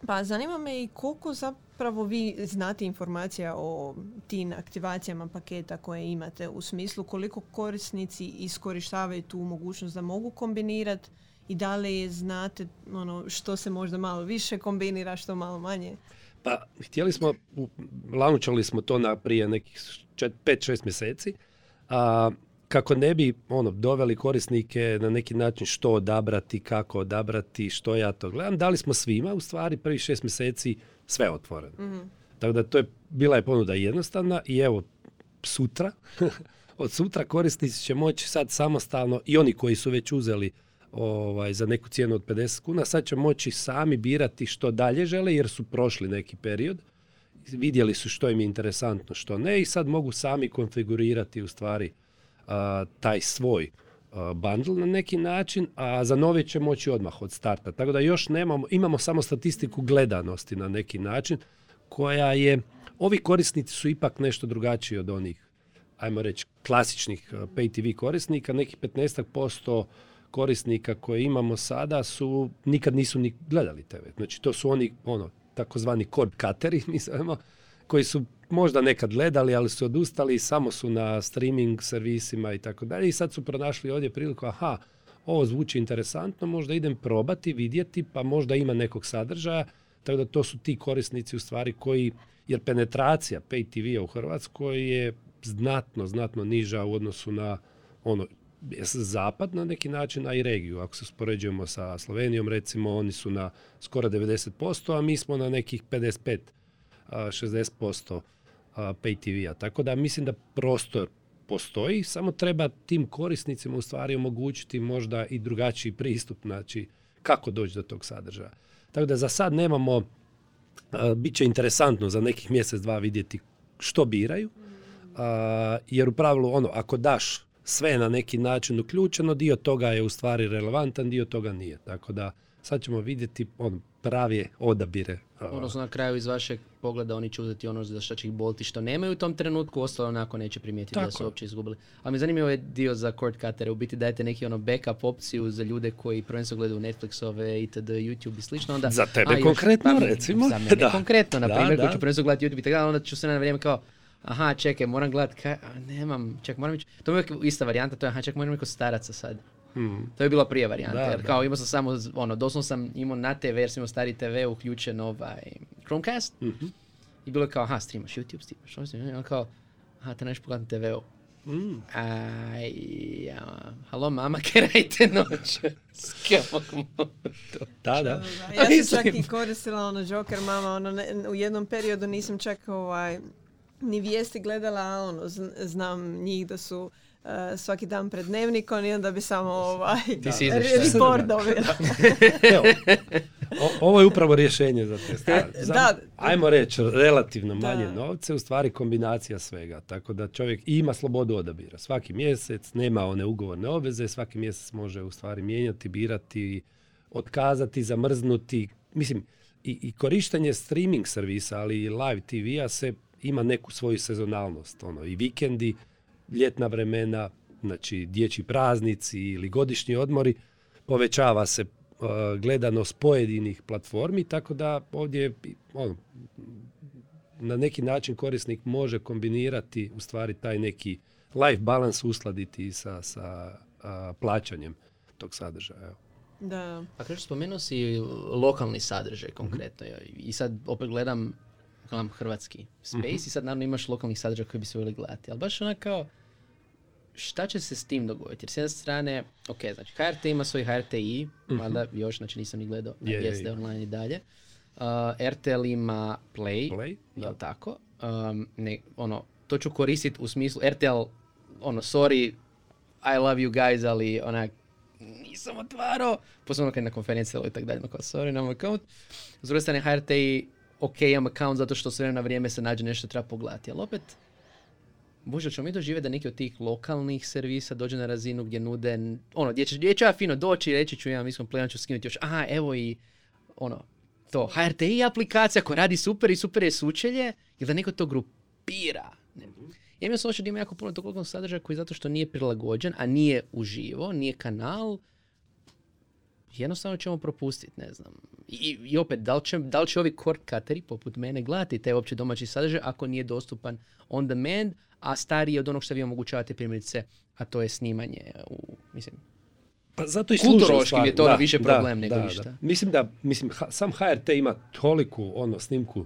[SPEAKER 3] Pa zanima me i koliko zapravo vi znate informacija o tim aktivacijama paketa koje imate u smislu koliko korisnici iskorištavaju tu mogućnost da mogu kombinirati i da li znate ono, što se možda malo više kombinira, što malo manje.
[SPEAKER 2] Pa, htjeli smo, launchali smo to na prije nekih 5-6 mjeseci, a, kako ne bi ono doveli korisnike na neki način što odabrati, kako odabrati, što ja to gledam, dali smo svima u stvari prvih šest mjeseci sve otvoreno. mm Tako da to je bila je ponuda jednostavna i evo sutra, od sutra korisnici će moći sad samostalno i oni koji su već uzeli ovaj, za neku cijenu od 50 kuna, sad će moći sami birati što dalje žele jer su prošli neki period. Vidjeli su što im je interesantno, što ne i sad mogu sami konfigurirati u stvari taj svoj bundle na neki način, a za nove će moći odmah od starta. Tako da još nemamo, imamo samo statistiku gledanosti na neki način koja je, ovi korisnici su ipak nešto drugačiji od onih, ajmo reći, klasičnih pay TV korisnika, nekih 15% korisnika koje imamo sada su nikad nisu ni gledali TV. Znači to su oni ono takozvani cord cutteri, mi koji su možda nekad gledali, ali su odustali, samo su na streaming servisima i tako dalje. I sad su pronašli ovdje priliku, aha, ovo zvuči interesantno, možda idem probati, vidjeti, pa možda ima nekog sadržaja. Tako da to su ti korisnici u stvari koji, jer penetracija pay TV-a u Hrvatskoj je znatno, znatno niža u odnosu na ono zapad na neki način, a i regiju. Ako se spoređujemo sa Slovenijom, recimo, oni su na skoro 90%, a mi smo na nekih 55 60% pay TV-a. Tako da mislim da prostor postoji, samo treba tim korisnicima u stvari omogućiti možda i drugačiji pristup, znači kako doći do tog sadržaja. Tako da za sad nemamo, bit će interesantno za nekih mjesec, dva vidjeti što biraju, jer u pravilu ono, ako daš sve na neki način uključeno, dio toga je u stvari relevantan, dio toga nije. Tako da sad ćemo vidjeti on, pravi odabire.
[SPEAKER 1] Odnosno na kraju iz vašeg pogleda oni će uzeti ono za što će ih boliti što nemaju u tom trenutku, ostalo onako neće primijetiti da su uopće izgubili. Ali mi zanima ovaj dio za cord cutter, u biti dajete neki ono backup opciju za ljude koji prvenstveno gledaju Netflixove, itd, YouTube i slično. Onda,
[SPEAKER 2] za tebe konkretno pa, recimo.
[SPEAKER 1] Za mene konkretno, na primjer, koji ću prvenstveno gledati YouTube i tako onda ću se na vrijeme kao aha, čekaj, moram gledat, kaj, nemam, ček, moram ići, to je ista varijanta, to je, aha, ček, moram ići staraca sad. Hmm. To je bila prija varijanta, jer kao imao sam samo, ono, doslovno sam imao na TV, jer sam imao stari TV uključen ovaj Chromecast, mm i bilo je kao, aha, streamaš YouTube, streamaš, što si, on kao, aha, te nešto pogledam TV-u. Mm. Aj, ja, halo mama, kerajte noć.
[SPEAKER 2] da, da.
[SPEAKER 3] Ja sam čak i koristila ono Joker mama, ono, ne, u jednom periodu nisam čak ovaj, ni vijesti gledala, ono, znam njih da su uh, svaki dan pred dnevnikom i onda bi samo ovaj report
[SPEAKER 2] ovo je upravo rješenje za te stvari. da, ajmo reći, relativno manje novce, u stvari kombinacija svega. Tako da čovjek ima slobodu odabira. Svaki mjesec nema one ugovorne obveze, svaki mjesec može u stvari mijenjati, birati, otkazati, zamrznuti. Mislim, i, i korištenje streaming servisa, ali i live TV-a se ima neku svoju sezonalnost. Ono, I vikendi, ljetna vremena, znači dječji praznici ili godišnji odmori, povećava se uh, gledanost pojedinih platformi, tako da ovdje ono, na neki način korisnik može kombinirati u stvari taj neki life balance uskladiti sa, sa plaćanjem tog sadržaja.
[SPEAKER 3] Da.
[SPEAKER 1] Pa kreću spomenuo si lokalni sadržaj konkretno i sad opet gledam, gledam hrvatski space mhm. i sad naravno imaš lokalnih sadržaja koji bi se volili gledati, ali baš onako kao šta će se s tim dogoditi? Jer s jedne strane, ok, znači HRT ima svoj HRTI, mm mada još, znači nisam ni gledao na je, online i dalje. Uh, RTL ima Play, Play jel tako? Um, ne, ono, to ću koristiti u smislu, RTL, ono, sorry, I love you guys, ali onak, nisam otvarao, posebno kad na konferenciji i tako dalje, kao sorry, nemam account. S druge strane, HRTI, ok, imam account zato što sve na vrijeme se nađe nešto treba pogledati, ali opet, Bože, ćemo mi doživjeti da neki od tih lokalnih servisa dođe na razinu gdje nude, ono, gdje će, ja fino doći i reći ću ja, mi smo ću skinuti još, aha, evo i, ono, to, HRTI aplikacija koja radi super i super je sučelje, ili da neko to grupira. Ne. Ja imam da ima jako puno tog sadržaja koji zato što nije prilagođen, a nije uživo, nije kanal, jednostavno ćemo propustiti, ne znam. I, i opet, da li, će, da li će ovi cord cutteri poput mene gledati taj uopće domaći sadržaj ako nije dostupan on demand, a stariji od onog što vi omogućavate primjerice, a to je snimanje u, mislim,
[SPEAKER 2] pa zato i
[SPEAKER 1] Kulturoški je to da, više problem nego
[SPEAKER 2] da,
[SPEAKER 1] ništa.
[SPEAKER 2] Mislim da, mislim, ha, sam HRT ima toliku ono snimku,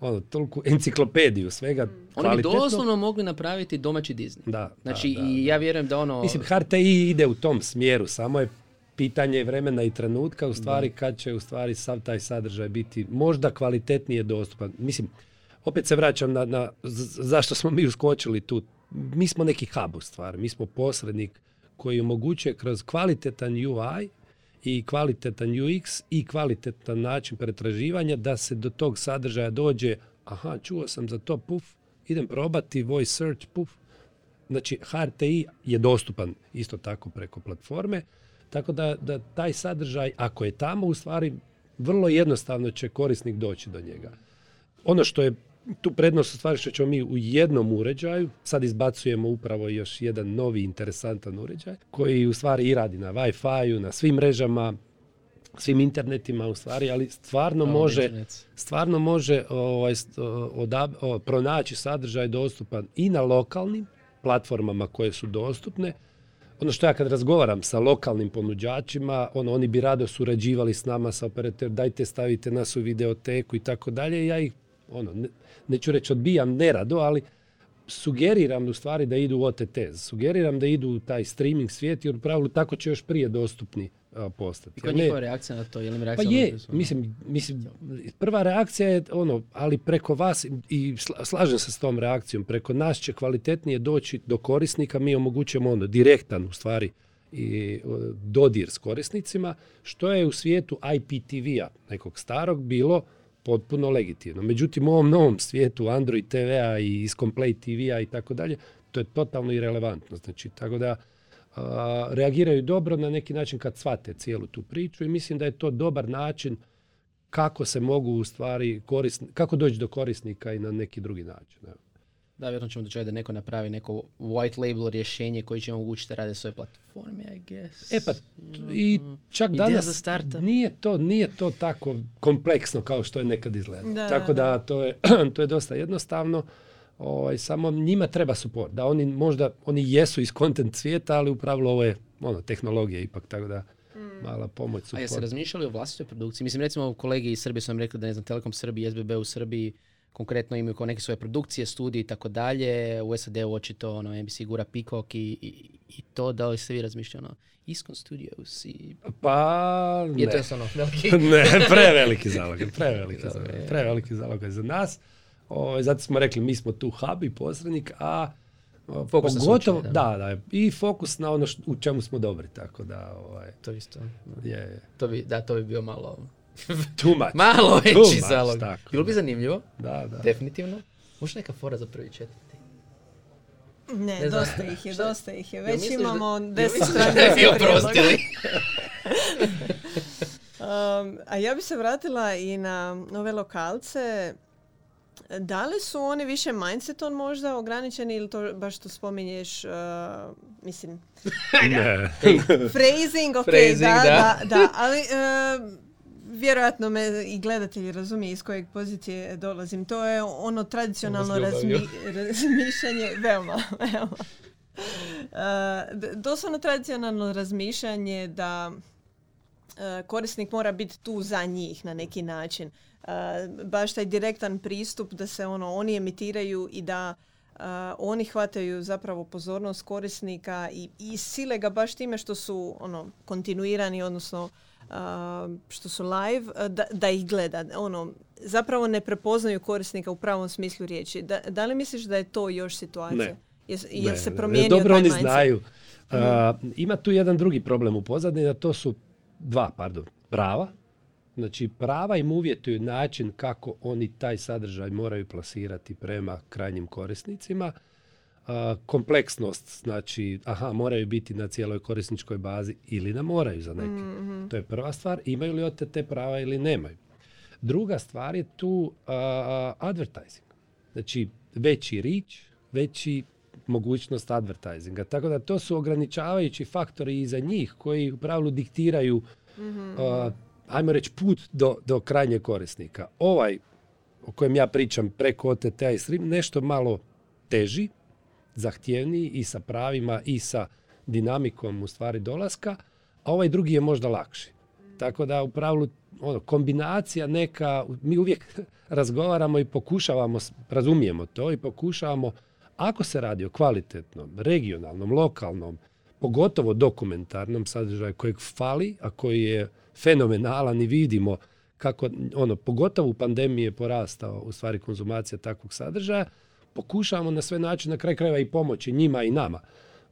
[SPEAKER 2] ono, toliku enciklopediju svega
[SPEAKER 1] Oni bi doslovno mogli napraviti domaći Disney.
[SPEAKER 2] Da,
[SPEAKER 1] znači, i ja vjerujem da ono...
[SPEAKER 2] Mislim, HRTI ide u tom smjeru, samo je pitanje vremena i trenutka u stvari kad će u stvari sav taj sadržaj biti možda kvalitetnije dostupan. Mislim, opet se vraćam na, na zašto smo mi uskočili tu. Mi smo neki hub u stvari, mi smo posrednik koji omogućuje kroz kvalitetan UI i kvalitetan UX i kvalitetan način pretraživanja da se do tog sadržaja dođe, aha, čuo sam za to, puf, idem probati, voice search, puf. Znači, HRTI je dostupan isto tako preko platforme, tako da, da taj sadržaj, ako je tamo, u stvari vrlo jednostavno će korisnik doći do njega. Ono što je tu prednost u stvari što ćemo mi u jednom uređaju, sad izbacujemo upravo još jedan novi interesantan uređaj, koji u stvari i radi na Wi-Fi-u, na svim mrežama, svim internetima u stvari, ali stvarno može, stvarno može ovaj, odab, pronaći sadržaj dostupan i na lokalnim platformama koje su dostupne, ono što ja kad razgovaram sa lokalnim ponuđačima, ono, oni bi rado surađivali s nama, sa operator, dajte stavite nas u videoteku i tako dalje. Ja ih, ono, ne, neću reći odbijam nerado, ali sugeriram u stvari da idu u OTT. Sugeriram da idu u taj streaming svijet jer u pravilu tako će još prije dostupni postati.
[SPEAKER 1] I koja je njihova reakcija na to? Je li
[SPEAKER 2] reakcija pa je, mislim, mislim, prva reakcija je ono, ali preko vas i slažem se s tom reakcijom, preko nas će kvalitetnije doći do korisnika, mi omogućujemo ono direktan u stvari i dodir s korisnicima, što je u svijetu IPTV-a, nekog starog, bilo potpuno legitimno. Međutim, u ovom novom svijetu Android TV-a i Iscomplay TV-a i tako dalje, to je totalno irelevantno. Znači, tako da reagiraju dobro na neki način kad shvate cijelu tu priču i mislim da je to dobar način kako se mogu u stvari kako doći do korisnika i na neki drugi način. Evo.
[SPEAKER 1] Da, vjerojatno ćemo doći da neko napravi neko white label rješenje koji će omogućiti da rade svoje platforme, I guess.
[SPEAKER 2] E pa, i čak danas za starta. Nije, to, nije to tako kompleksno kao što je nekad izgledalo. tako da, to, je, to je dosta jednostavno. Ovaj, samo njima treba suport. Da oni možda, oni jesu iz content svijeta, ali u pravilu ovo je ono, tehnologija ipak, tako da mm. mala pomoć, support.
[SPEAKER 1] A jeste razmišljali o vlastitoj produkciji? Mislim, recimo, kolegi iz Srbije su nam rekli da, ne znam, Telekom Srbiji, SBB u Srbiji, konkretno imaju kao neke svoje produkcije, studije i tako dalje. U SAD-u očito ono, NBC gura Peacock i, i, i, to da li ste vi razmišljali ono, Iskon Studios i...
[SPEAKER 2] Pa
[SPEAKER 1] ne. Je to ono veliki...
[SPEAKER 2] ne, preveliki zalog, preveliki zalog, preveliki zalog za nas. Ovaj, zato smo rekli mi smo tu hub i posrednik, a
[SPEAKER 1] Fokus
[SPEAKER 2] pogotovo, da. da, i fokus na ono u čemu smo dobri, tako da, ovaj,
[SPEAKER 1] to isto.
[SPEAKER 2] Je, je.
[SPEAKER 1] To bi, da, to bi bio malo,
[SPEAKER 2] too much.
[SPEAKER 1] malo veći zalog. Bilo bi zanimljivo,
[SPEAKER 2] da, da.
[SPEAKER 1] definitivno. Možda neka fora za prvi četvrti.
[SPEAKER 3] Ne, ne dosta ih je, dosta ih je. Već imamo da, deset strana. um, a ja bi se vratila i na ove lokalce. Da li su oni više mindsetom možda ograničeni ili to baš to spominješ, uh, mislim...
[SPEAKER 2] ne.
[SPEAKER 3] Phrasing, ok, Phrasing, da, da, da, ali uh, vjerojatno me i gledatelji razumije iz kojeg pozicije dolazim. To je ono tradicionalno razmi, razmišljanje, veoma, veoma. Uh, doslovno tradicionalno razmišljanje da uh, korisnik mora biti tu za njih na neki način. Uh, baš taj direktan pristup da se ono oni emitiraju i da oni hvataju zapravo pozornost korisnika i, i sile ga baš time što su ono kontinuirani odnosno što su live, da, da ih gleda. Ono, zapravo ne prepoznaju korisnika u pravom smislu riječi. Da, da li misliš da je to još situacija?
[SPEAKER 2] Ne.
[SPEAKER 3] Jel, se promijenio
[SPEAKER 2] Dobro oni znaju. ima tu jedan drugi problem u pozadini, a to su dva, pardon, prava. Znači prava im uvjetuju način kako oni taj sadržaj moraju plasirati prema krajnjim korisnicima kompleksnost, znači, aha, moraju biti na cijeloj korisničkoj bazi ili ne moraju za neke. mm To je prva stvar, imaju li te prava ili nemaju. Druga stvar je tu advertising. Znači, veći rič, veći mogućnost advertisinga. Tako da to su ograničavajući faktori i za njih koji u pravilu diktiraju mm ajmo reći put do, do krajnjeg korisnika. Ovaj o kojem ja pričam preko OTT i stream nešto malo teži, zahtjevniji i sa pravima i sa dinamikom u stvari dolaska, a ovaj drugi je možda lakši. Tako da u pravilu ono, kombinacija neka, mi uvijek razgovaramo i pokušavamo, razumijemo to i pokušavamo, ako se radi o kvalitetnom, regionalnom, lokalnom, pogotovo dokumentarnom sadržaju kojeg fali, a koji je fenomenalan i vidimo kako, ono, pogotovo u pandemiji je porastao u stvari konzumacija takvog sadržaja, pokušavamo na sve načine, na kraj krajeva i pomoći njima i nama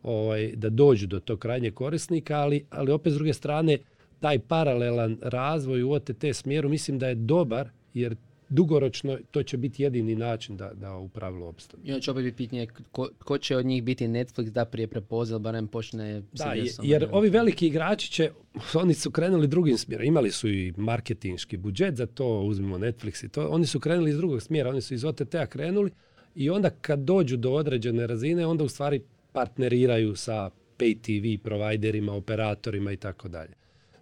[SPEAKER 2] ovaj, da dođu do tog krajnjeg korisnika, ali, ali opet s druge strane taj paralelan razvoj u OTT smjeru mislim da je dobar jer dugoročno to će biti jedini način da, da u pravilu opstane.
[SPEAKER 1] I će opet biti pitanje ko, ko, će od njih biti Netflix da prije prepozna, barem počne
[SPEAKER 2] Da, jer ovi veliki igrači će, oni su krenuli drugim smjerom. Imali su i marketinški budžet za to, uzmimo Netflix i to. Oni su krenuli iz drugog smjera, oni su iz OTT-a krenuli, i onda kad dođu do određene razine, onda u stvari partneriraju sa pay TV providerima, operatorima i tako dalje.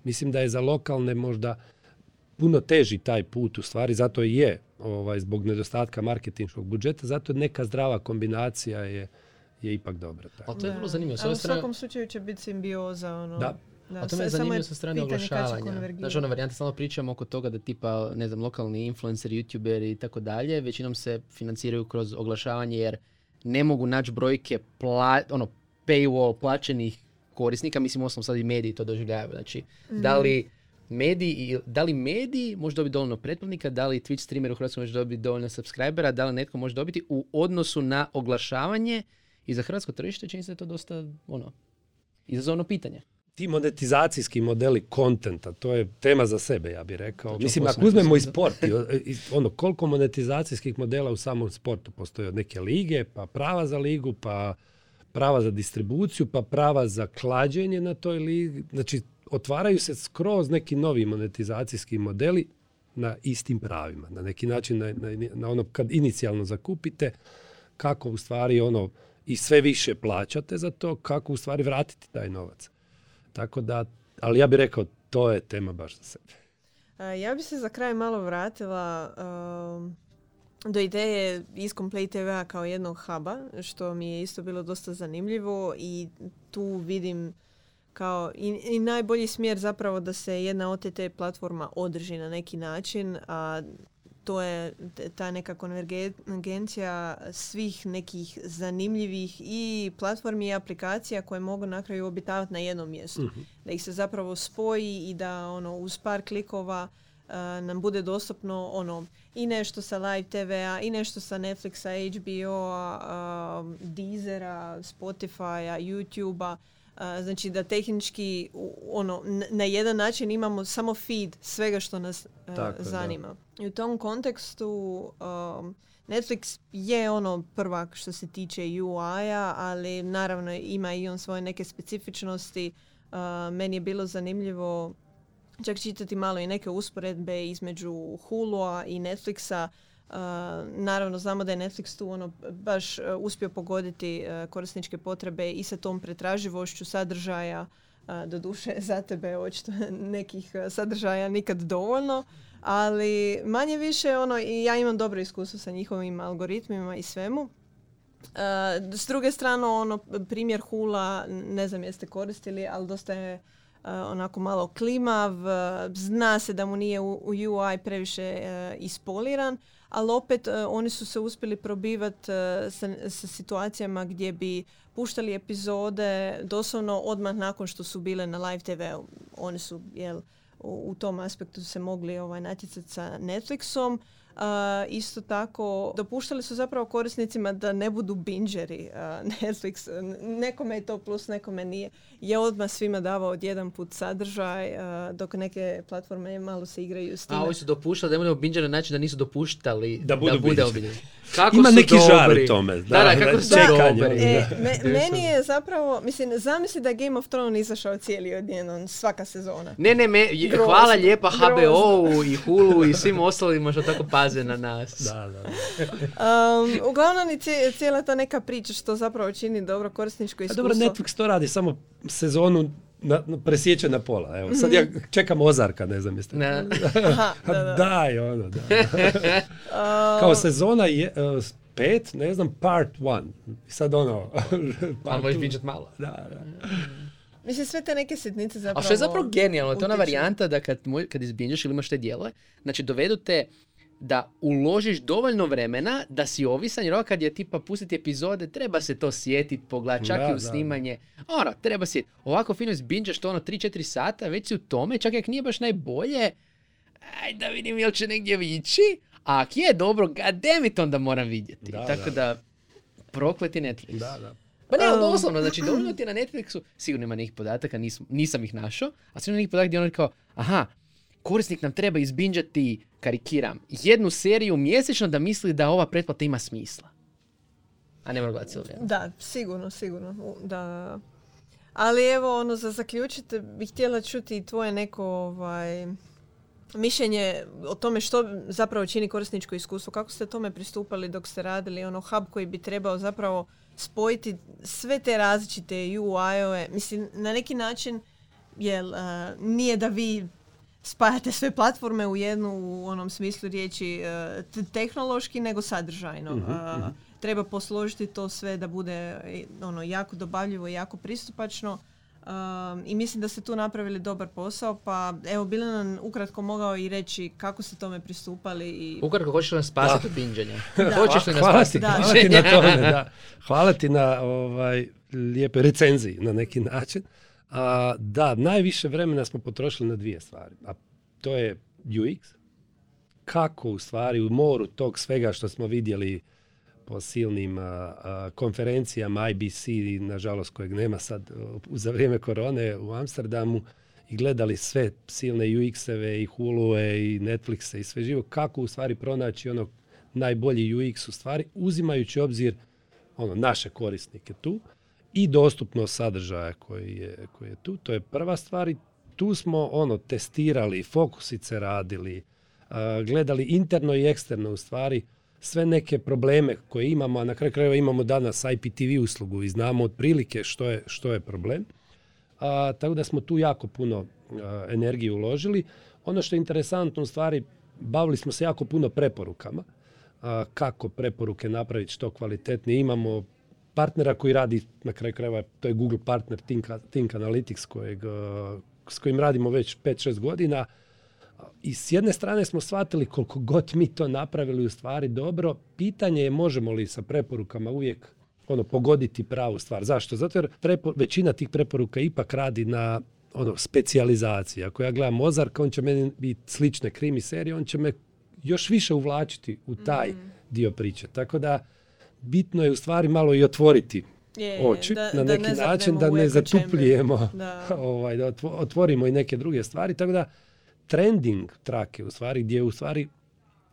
[SPEAKER 2] Mislim da je za lokalne možda puno teži taj put u stvari, zato i je ovaj, zbog nedostatka marketinškog budžeta, zato neka zdrava kombinacija je, je ipak dobra.
[SPEAKER 1] Tako. Ali to je vrlo zanimljivo.
[SPEAKER 3] u svakom slučaju će biti simbioza. Ono,
[SPEAKER 2] da,
[SPEAKER 1] da, a to me je zanimljivo sa strane oglašavanja. Znači ono varijanta, samo pričamo oko toga da tipa, ne znam, lokalni influenceri, youtuberi i tako dalje, većinom se financiraju kroz oglašavanje jer ne mogu naći brojke pla, ono, paywall plaćenih korisnika, mislim osnovno sad i mediji to doživljavaju. Znači, da li mediji, da li mediji može dobiti dovoljno pretplatnika, da li Twitch streamer u Hrvatskoj može dobiti dovoljno subscribera, da li netko može dobiti u odnosu na oglašavanje. I za hrvatsko tržište čini se da je to dosta ono, izazovno pitanje
[SPEAKER 2] ti monetizacijski modeli kontenta, to je tema za sebe, ja bih rekao. Mislim, ako uzmemo i sport, ono, koliko monetizacijskih modela u samom sportu postoje od neke lige, pa prava za ligu, pa prava za distribuciju, pa prava za klađenje na toj ligi. Znači, otvaraju se skroz neki novi monetizacijski modeli na istim pravima. Na neki način, na, na, na ono kad inicijalno zakupite, kako u stvari ono i sve više plaćate za to, kako u stvari vratiti taj novac. Tako da, ali ja bih rekao, to je tema baš za sebe.
[SPEAKER 3] Ja bih se za kraj malo vratila do ideje Iscomplay TV kao jednog huba, što mi je isto bilo dosta zanimljivo i tu vidim kao i, i najbolji smjer zapravo da se jedna OTT platforma održi na neki način, a to je ta neka konvergencija svih nekih zanimljivih i platformi i aplikacija koje mogu na kraju obitavati na jednom mjestu. Mhm. Da ih se zapravo spoji i da ono uz par klikova nam bude dostupno ono i nešto sa live TV-a, i nešto sa Netflixa, HBO-a, Deezera, Spotify-a, YouTube-a. Znači da tehnički ono, na jedan način imamo samo feed svega što nas zanima. I u tom kontekstu Netflix je ono prvak što se tiče UI-a, ali naravno ima i on svoje neke specifičnosti. meni je bilo zanimljivo čak čitati malo i neke usporedbe između Hulu-a i Netflixa. Uh, naravno, znamo da je Netflix tu ono baš uh, uspio pogoditi uh, korisničke potrebe i sa tom pretraživošću sadržaja. Do duše za tebe očito nekih sadržaja nikad dovoljno, ali manje više ono i ja imam dobro iskustvo sa njihovim algoritmima i svemu. S druge strane, ono, primjer Hula, ne znam jeste koristili, ali dosta je onako malo klimav, zna se da mu nije u, UI previše ispoliran, ali opet eh, oni su se uspjeli probivati sa, sa situacijama gdje bi puštali epizode doslovno odmah nakon što su bile na live TV-u. Oni su jel, u, u tom aspektu se mogli ovaj, natjecati sa Netflixom. Uh, isto tako, dopuštali su zapravo korisnicima da ne budu binđeri uh, Netflix. Nekome je to plus, nekome nije. Je odmah svima davao odjedan put sadržaj, uh, dok neke platforme malo se igraju s tim.
[SPEAKER 1] A ovi su dopuštali da budemo binđeri na način da nisu dopuštali
[SPEAKER 2] da, budu da
[SPEAKER 1] bude
[SPEAKER 2] Kako Ima su neki dobri. žar u tome. Da,
[SPEAKER 1] da, da kako su dobri.
[SPEAKER 3] E, me, meni je zapravo, mislim, zamisli da je Game of Thrones izašao cijeli odjednom, svaka sezona.
[SPEAKER 1] Ne, ne, me, hvala lijepa HBO-u i Hulu i svim ostalima što tako pa paze na nas.
[SPEAKER 2] Da, da.
[SPEAKER 3] um, uglavnom i cijela ta neka priča što zapravo čini dobro korisničko iskustvo.
[SPEAKER 2] A dobro, Netflix to radi samo sezonu na, presjeće na pola. Evo, sad ja čekam Ozarka, ne znam jeste.
[SPEAKER 3] Ne. Aha, da, da.
[SPEAKER 2] Daj, ono, da. Kao sezona je, uh, pet, ne znam, part one. Sad ono...
[SPEAKER 1] Ali možeš malo.
[SPEAKER 2] Da, da.
[SPEAKER 3] Mislim, sve te neke sitnice zapravo...
[SPEAKER 1] A što je zapravo genijalno, to je ona varijanta da kad, kad izbinđeš ili imaš te dijelove, znači dovedu te da uložiš dovoljno vremena da si ovisan, jer kad je tipa pustiti epizode, treba se to sjetiti, pogledati, čak i u snimanje. Ono, treba si, ovako fino izbinđaš to ono 3-4 sata, već si u tome, čak jak nije baš najbolje, aj da vidim jel će negdje vići, a ako je dobro, goddammit onda moram vidjeti. Tako da, prokleti Netflix.
[SPEAKER 2] Da, da.
[SPEAKER 1] Pa ne, doslovno, znači dovoljno ti je na Netflixu, sigurno ima nekih podataka, nisam, nisam ih našao, a sigurno nekih podataka gdje ono kao, aha, korisnik nam treba izbinđati, karikiram, jednu seriju mjesečno da misli da ova pretplata ima smisla. A ne mora cijelo vrijeme.
[SPEAKER 3] Da, sigurno, sigurno. Da. Ali evo, ono, za zaključiti bih htjela čuti tvoje neko ovaj, mišljenje o tome što zapravo čini korisničko iskustvo. Kako ste tome pristupali dok ste radili ono hub koji bi trebao zapravo spojiti sve te različite UI-ove. Mislim, na neki način jel, uh, nije da vi spajate sve platforme u jednu u onom smislu riječi e, tehnološki nego sadržajno. Mhm, mhm. Treba posložiti to sve da bude e, ono jako dobavljivo i jako pristupačno. I mislim da ste tu napravili dobar posao, pa evo bilo nam ukratko mogao i reći kako ste tome pristupali. I...
[SPEAKER 1] Ukratko, hoćeš li nas spasiti od pinđenja?
[SPEAKER 2] Hoćeš li nas hvala spasiti hvala ti na tome, da. Hvala ti na ovaj, lijepe recenziji na neki način. A, da, najviše vremena smo potrošili na dvije stvari. A to je UX. Kako u stvari u moru tog svega što smo vidjeli po silnim konferencijama IBC, nažalost kojeg nema sad za vrijeme korone u Amsterdamu, i gledali sve silne UX-eve i Hulu-e i Netflixe i sve živo, kako u stvari pronaći ono najbolji UX u stvari, uzimajući obzir ono, naše korisnike tu i dostupnost sadržaja koji je, koji je tu. To je prva stvar i tu smo ono testirali, fokusice radili, gledali interno i eksterno u stvari sve neke probleme koje imamo, a na kraju krajeva imamo danas IPTV uslugu i znamo otprilike što je, što je problem. A, tako da smo tu jako puno energije uložili. Ono što je interesantno u stvari, bavili smo se jako puno preporukama. kako preporuke napraviti što kvalitetnije. Imamo partnera koji radi, na kraju krajeva, to je Google partner Think, Think Analytics kojeg, uh, s kojim radimo već 5-6 godina. I s jedne strane smo shvatili koliko god mi to napravili u stvari dobro, pitanje je možemo li sa preporukama uvijek ono pogoditi pravu stvar. Zašto? Zato jer većina tih preporuka ipak radi na ono, specijalizacije. Ako ja gledam Ozarka, on će meni biti slične krimi serije, on će me još više uvlačiti u taj mm. dio priče. Tako da bitno je u stvari malo i otvoriti je, oči da, na neki da način, da ne zatupljujemo, da. ovaj, da otvorimo i neke druge stvari. Tako da trending trake u stvari, gdje u stvari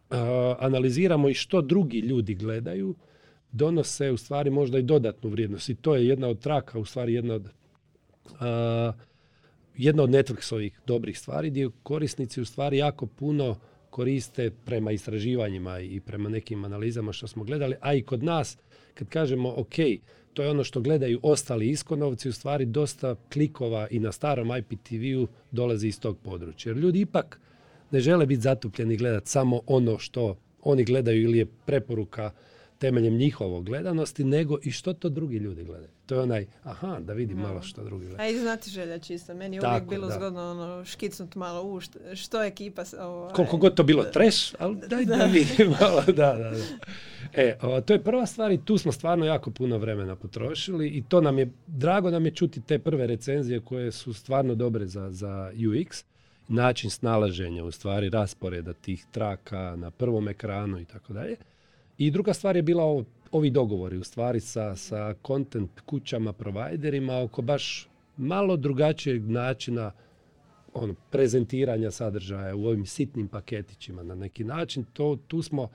[SPEAKER 2] uh, analiziramo i što drugi ljudi gledaju, donose u stvari možda i dodatnu vrijednost. I to je jedna od traka, u stvari jedna od uh, jedna od Netflixovih dobrih stvari gdje korisnici u stvari jako puno koriste prema istraživanjima i prema nekim analizama što smo gledali, a i kod nas kad kažemo ok, to je ono što gledaju ostali iskonovci, u stvari dosta klikova i na starom IPTV-u dolazi iz tog područja. Jer ljudi ipak ne žele biti zatupljeni gledati samo ono što oni gledaju ili je preporuka temeljem njihovog gledanosti, nego i što to drugi ljudi gledaju. To je onaj, aha, da vidim malo što drugi gledaju.
[SPEAKER 3] A i znati želja čisto. Meni je uvijek bilo zgodno ono, škicnut malo u što, što ekipa... Ovaj,
[SPEAKER 2] Koliko god to bilo treš, ali daj da, da vidim malo. Da, da, da. E, o, to je prva stvar i tu smo stvarno jako puno vremena potrošili i to nam je, drago nam je čuti te prve recenzije koje su stvarno dobre za, za UX način snalaženja, u stvari rasporeda tih traka na prvom ekranu i tako dalje. I druga stvar je bila ovi dogovori u stvari sa, sa content kućama, providerima oko baš malo drugačijeg načina ono, prezentiranja sadržaja u ovim sitnim paketićima na neki način. To, tu smo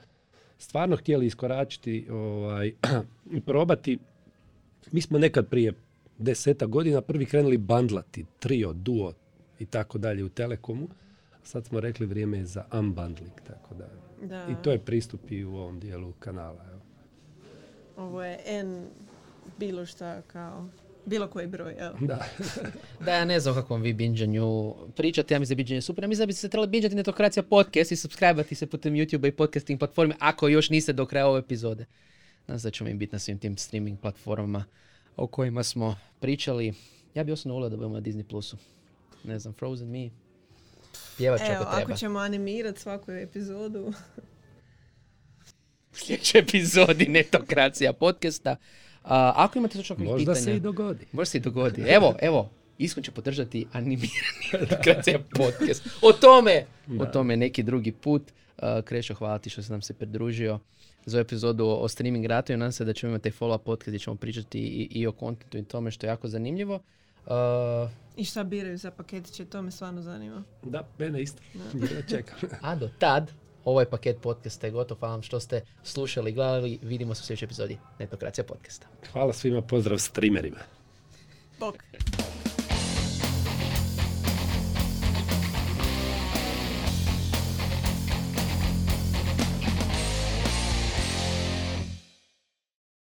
[SPEAKER 2] stvarno htjeli iskoračiti ovaj, i probati. Mi smo nekad prije deseta godina prvi krenuli bandlati, trio, duo i tako dalje u Telekomu. Sad smo rekli vrijeme je za unbundling, tako da da. I to je pristup i u ovom dijelu kanala. Evo.
[SPEAKER 3] Ovo je N bilo šta kao bilo koji broj, evo.
[SPEAKER 1] Da. da, ja ne znam o kakvom vi binđanju pričate, ja mislim da je binđanje super. Ja mislim da bi se trebali binđati Netokracija podcast i subscribe se putem YouTube i podcasting platforme ako još niste do kraja ove epizode. Nadam se da ćemo im biti na svim tim streaming platformama o kojima smo pričali. Ja bi osobno volio da budemo na Disney Plusu. Ne znam, Frozen Me,
[SPEAKER 3] Pjevat Evo, ako, treba. ćemo animirati svaku epizodu.
[SPEAKER 1] U sljedećoj epizodi Netokracija podcasta. A, ako imate točno pitanja...
[SPEAKER 2] Možda se i dogodi.
[SPEAKER 1] Možda se i dogodi. Evo, evo, Iskon će podržati animirani Netokracija podcast. O tome, o tome neki drugi put. Uh, Krešo, hvala ti što si nam se pridružio za epizodu o streaming ratu i nadam se da ćemo imati follow-up podcast gdje ćemo pričati i, i o kontentu i tome što je jako zanimljivo. Uh,
[SPEAKER 3] I šta biraju za paketiće, to me stvarno zanima.
[SPEAKER 2] Da, mene isto. Ja čekam.
[SPEAKER 1] A do tad, ovaj paket podcasta je gotov. Hvala vam što ste slušali i gledali. Vidimo se u sljedećoj epizodi Netokracija podcasta.
[SPEAKER 2] Hvala svima, pozdrav streamerima.
[SPEAKER 3] Bok.